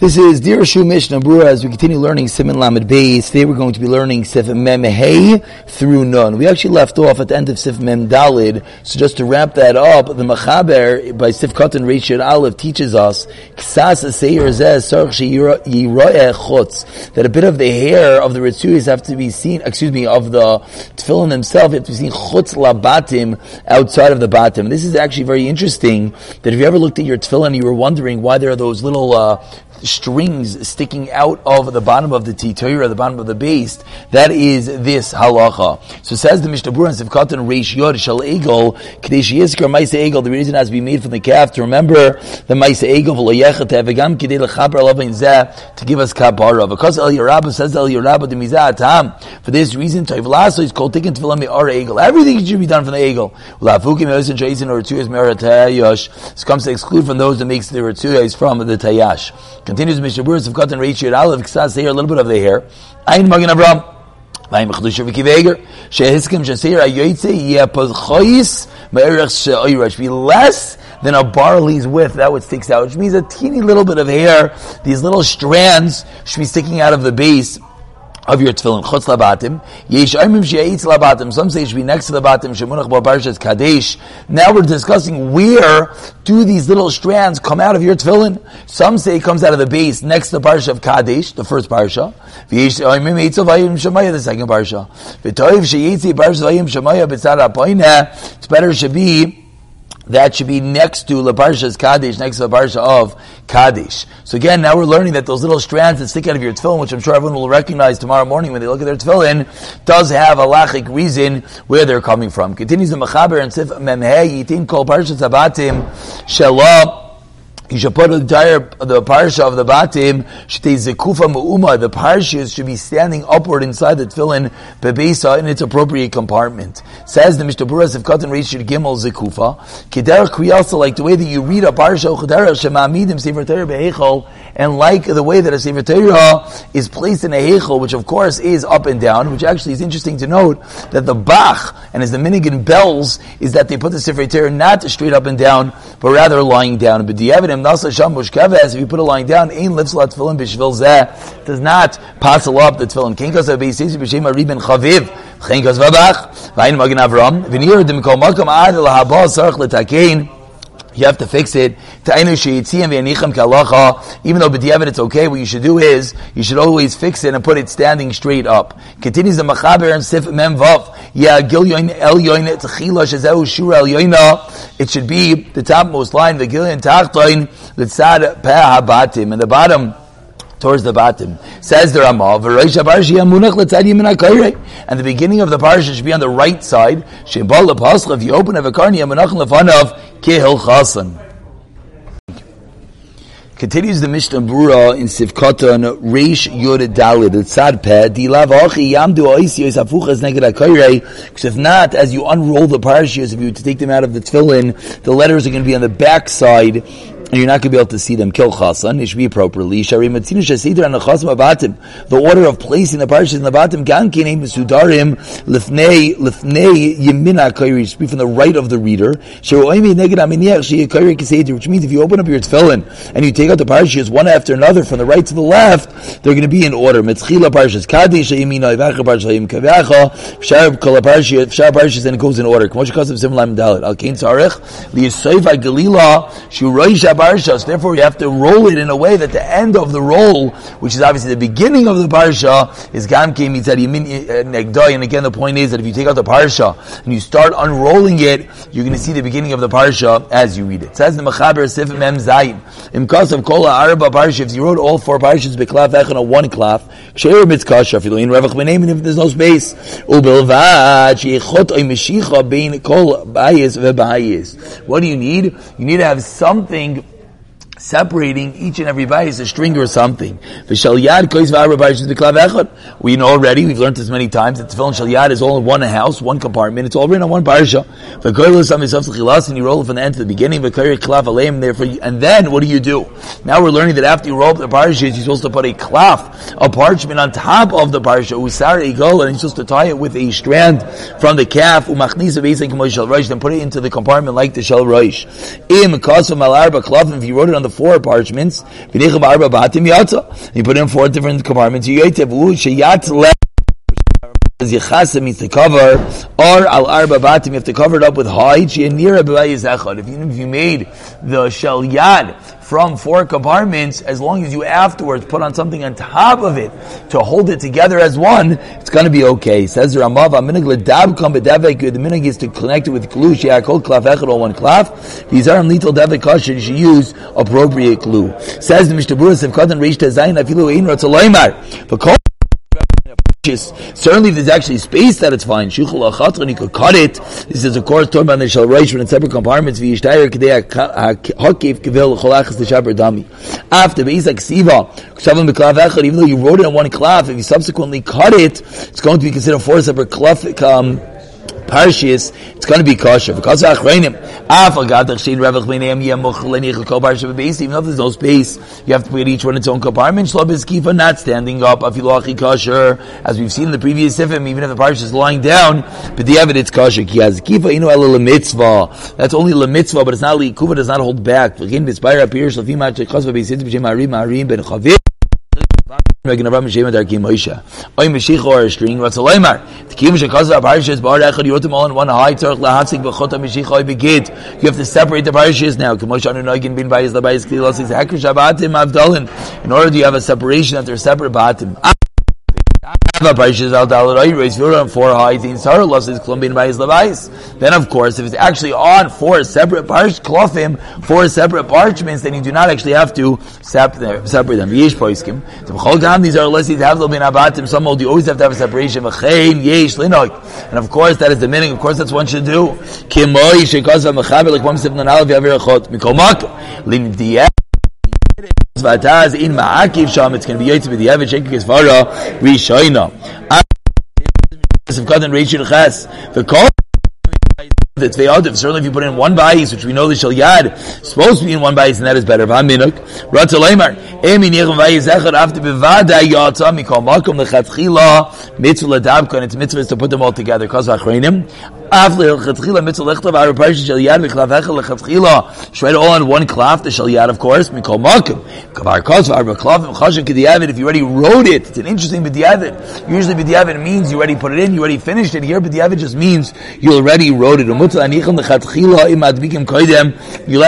This is Dirshu Mishnah Brura as we continue learning Siman Lamed Beis. Today we're going to be learning Sif Mem Hey through Nun. We actually left off at the end of Sif Mem Dalid. So just to wrap that up, the Machaber by Sif Katan Rishir Aleph teaches us that a bit of the hair of the Ritzuyas have to be seen, excuse me, of the Tefillin themselves, have to be seen Chutz Labatim outside of the Batim. This is actually very interesting that if you ever looked at your Tefillin you were wondering why there are those little uh, strings sticking out of the bottom of the titoira, the bottom of the base, that is this halacha. So says the Mishnah Berurah and Sivkatan Reish Yod Shal Egel, Kadesh Yizkar Maisa Egel, the reason has to be made from the calf to remember the Maisa Egel, V'loyechet Evegam Kidei Lechaber Alavin Zeh, to give us kabara. Because El Yerabah says El Yerabah the Mizah Tam, for this reason, Toiv Lasso is called taken to Filam Ar Egel. Everything should be done from the Egel. Ulafukim Yosin Jason or Tuyas Merat Tayash, comes to exclude from those that makes the Ritzuyas from the Tayash. Continues Mishnah Berurah of Katan Reish Aleph Ksas here a little bit of the hair. Ein Magen Avram. Vayim Chadusha V'Kiveger. Shehiskim Shasir Ayoytze Yepaz Choyis Me'erech She'oyrash. Be less than a barley's width. That what sticks out, which means a teeny little bit of hair. These little strands should be sticking out of the base of your tefillin chutz labatim. Yesh aimim she'etz labatim. Some say it should be next to the batim. Shemunach parshas kadesh. Now we're discussing where do these little strands come out of your tefillin. Some say it comes out of the base next to the parsha of kadesh, the first parsha. Yesh aimim eitz vayim shemaya, the second parsha. V'toiv she'etzi parsha vayim shemaya b'tzad. It's better should be that should be next to the Parshas Kaddish, next to the Parsha of Kaddish. So again, now we're learning that those little strands that stick out of your tefillin, which I'm sure everyone will recognize tomorrow morning when they look at their tefillin, does have a lachic reason where they're coming from. Continues the Mechaber and Sif Memhe Yitim Kol Parshas Abatim Shelah you should put the entire the parsha of the batim zekufa mu'uma. The parshas should be standing upward inside the tefillin bebesa in its appropriate compartment. Says the Mishnah of Katan Reish Gimel zekufa keder kriyasa like the way that you read a parsha chedera shemamidim sefer Torah and like the way that a sefer Torah is placed in a hechol, which of course is up and down. Which actually is interesting to note that the Bach and as the Minigan bells is that they put the sefer Torah not straight up and down, but rather lying down. But the if you put it lying down, ein lifts la tefillin b'shvil zeh, does not passel up the tefillin. Kinkas ha-beisisi b'shem ha-ribin chaviv, Chenkas v'abach, v'ayin magen avram, v'nir dim kol makam ad l'haba sarach l'takein, you have to fix it. Even though b'diavad it's okay, what you should do is, you should always fix it and put it standing straight up. Continues the Machaber and Sif Mem Vav. Yeah, Gil Yoin El Yoin Tchila Shazehu Shura Yoina. It should be the topmost line, the Gil Yoin Tachtoin, Litzad Peh Habatim. And the bottom, towards the bottom. Says the Ramah, and the beginning of the parsha should be on the right side. If you open a vakarni. Continues the Mishnah Brura in Sivkatan Reish Yud Dalid Tzad Peh Dilav Achi Yamdu Oisiyos Afuchas Neged Akayrei because if not, as you unroll the parashas, if you take them out of the tefillin, the letters are going to be on the back side and you're not going to be able to see them. Kill chasan, it should be appropriately. The order of placing the parashas in the bottom, sudarim be from the right of the reader. Which means if you open up your tefillin and you take out the parashas one after another from the right to the left, they're going to be in order. And it goes in order. Roish parshas. Therefore, you have to roll it in a way that the end of the roll, which is obviously the beginning of the parsha, is gamke mitzad uh, negdai. And again, the point is that if you take out the parsha and you start unrolling it, you're going to see the beginning of the parsha as you read it. it says the mechaber sif mem zayin imkas of kol arba parsha. If you wrote all four parshas beklaf echan on one klaf, ksheir mitzkasha filoin revach b'nei if there's no space ubelvad sheichot oy meshicha bein kol bayis vebayis. What do you need? You need to have something separating each and every bias, a string or something. We know already, we've learned this many times, that tefillin shal is all in one house, one compartment, it's all written on one parsha. And you roll it from the end to the beginning, therefore, and then what do you do? Now we're learning that after you roll up the parashas, you're supposed to put a cloth, a parchment on top of the igol, and you're supposed to tie it with a strand from the calf, then put it into the compartment like the shel roish. If you wrote it on the four parchments, you put in four different compartments, as Yechasa means to cover, or al arba batim, you have to cover it up with hide, near If you, if you made the shel yad from four compartments, as long as you afterwards put on something on top of it to hold it together as one, it's going to be okay. Says Ramav, the minig is to connect it with glue, called klaf echad, all one klaf. Little devek kosher, you should use appropriate glue. Says the Mishnah if Katan a zayin, afilu ein rotzaloymar. But Certainly, there's actually space that it's fine. Shuchul achatron, you could cut it. This is of course talking about the shal reish in separate compartments. V'yishtayir k'dei hakiv kivil. After b'klav echad, even though you wrote it on one klav, if you subsequently cut it, it's going to be considered four separate klav, um, parshas, it's going to be kosher. Because achreinim, b'beis. Even though there's no space, you have to put each one its own compartment. Shlo b'skifa not standing up. Afilachi kosher, as we've seen in the previous sifim. Even if the parsha is lying down, but the evidence kosher. Ki has kifa inu el mitzvah. That's only le mitzvah, but it's not kuva does not hold back. V'gin b'spayra appears harim harim ben chavir. You have to separate the Parashas now. In order to have a separation that they're separate four Then of course, if it's actually on four separate parch klofim, four separate parchments, then you do not actually have to separate them. These are less have bin abatim. Some old you always have to have a separation. And of course, that is the meaning. Of course, that's what one should do. Vataz in Ma'akiv Sham, it's going to be Yotzim with the Avid Sheikh Kisvara, Rishoina. Of and Rachel Ches, the call the Tvei certainly if you put in one bais, which we know the Shal Yad, supposed to be in one bais, and that is better. V'aminuk, Ratzalemar, Emi Nirem Vayis Echad, after Bivada Yatza, Mikol Makom Lechatchila, Mitzvah Ladabka, and its mitzvah is to put them all together, Kaz Vachreinim, After Lechatchila, Mitzvah Lechtav, Our Parsha Shal Yad, Miklav Echad, Lechatchila, shred all on one cloth, the Yad, of course, Mikol Makom, Kavar Kaz, Our Baklav, Chashem Kediavid, if you already wrote it, it's an interesting B'diavid. Usually B'diavid means you already put it in, you already finished it. Here B'diavid just means you already wrote it. You let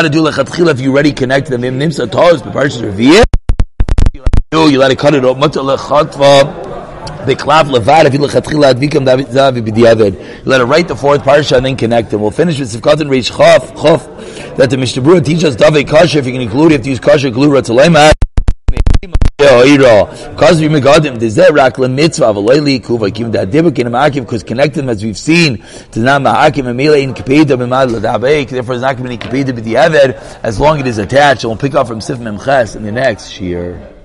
to do lechatchila if you already connected them. Nimsa tos b'parshas reviyah. You let it cut it off. Mutter lechatva. The levad if you lechatchila advikam davi b'diavad. You let it write the fourth parsha and then connect them. We'll finish with sivkat and reish chof chaf that the Mishnah teaches davei kasha if you can include it if you use kasha glue ratzalema. Because we connected them as we've seen to not ma'akim emila in kapeda b'mad l'dabeik therefore it's not going to be kapeda b'diavad as long as it is attached and we'll pick up from sif memches in the next year.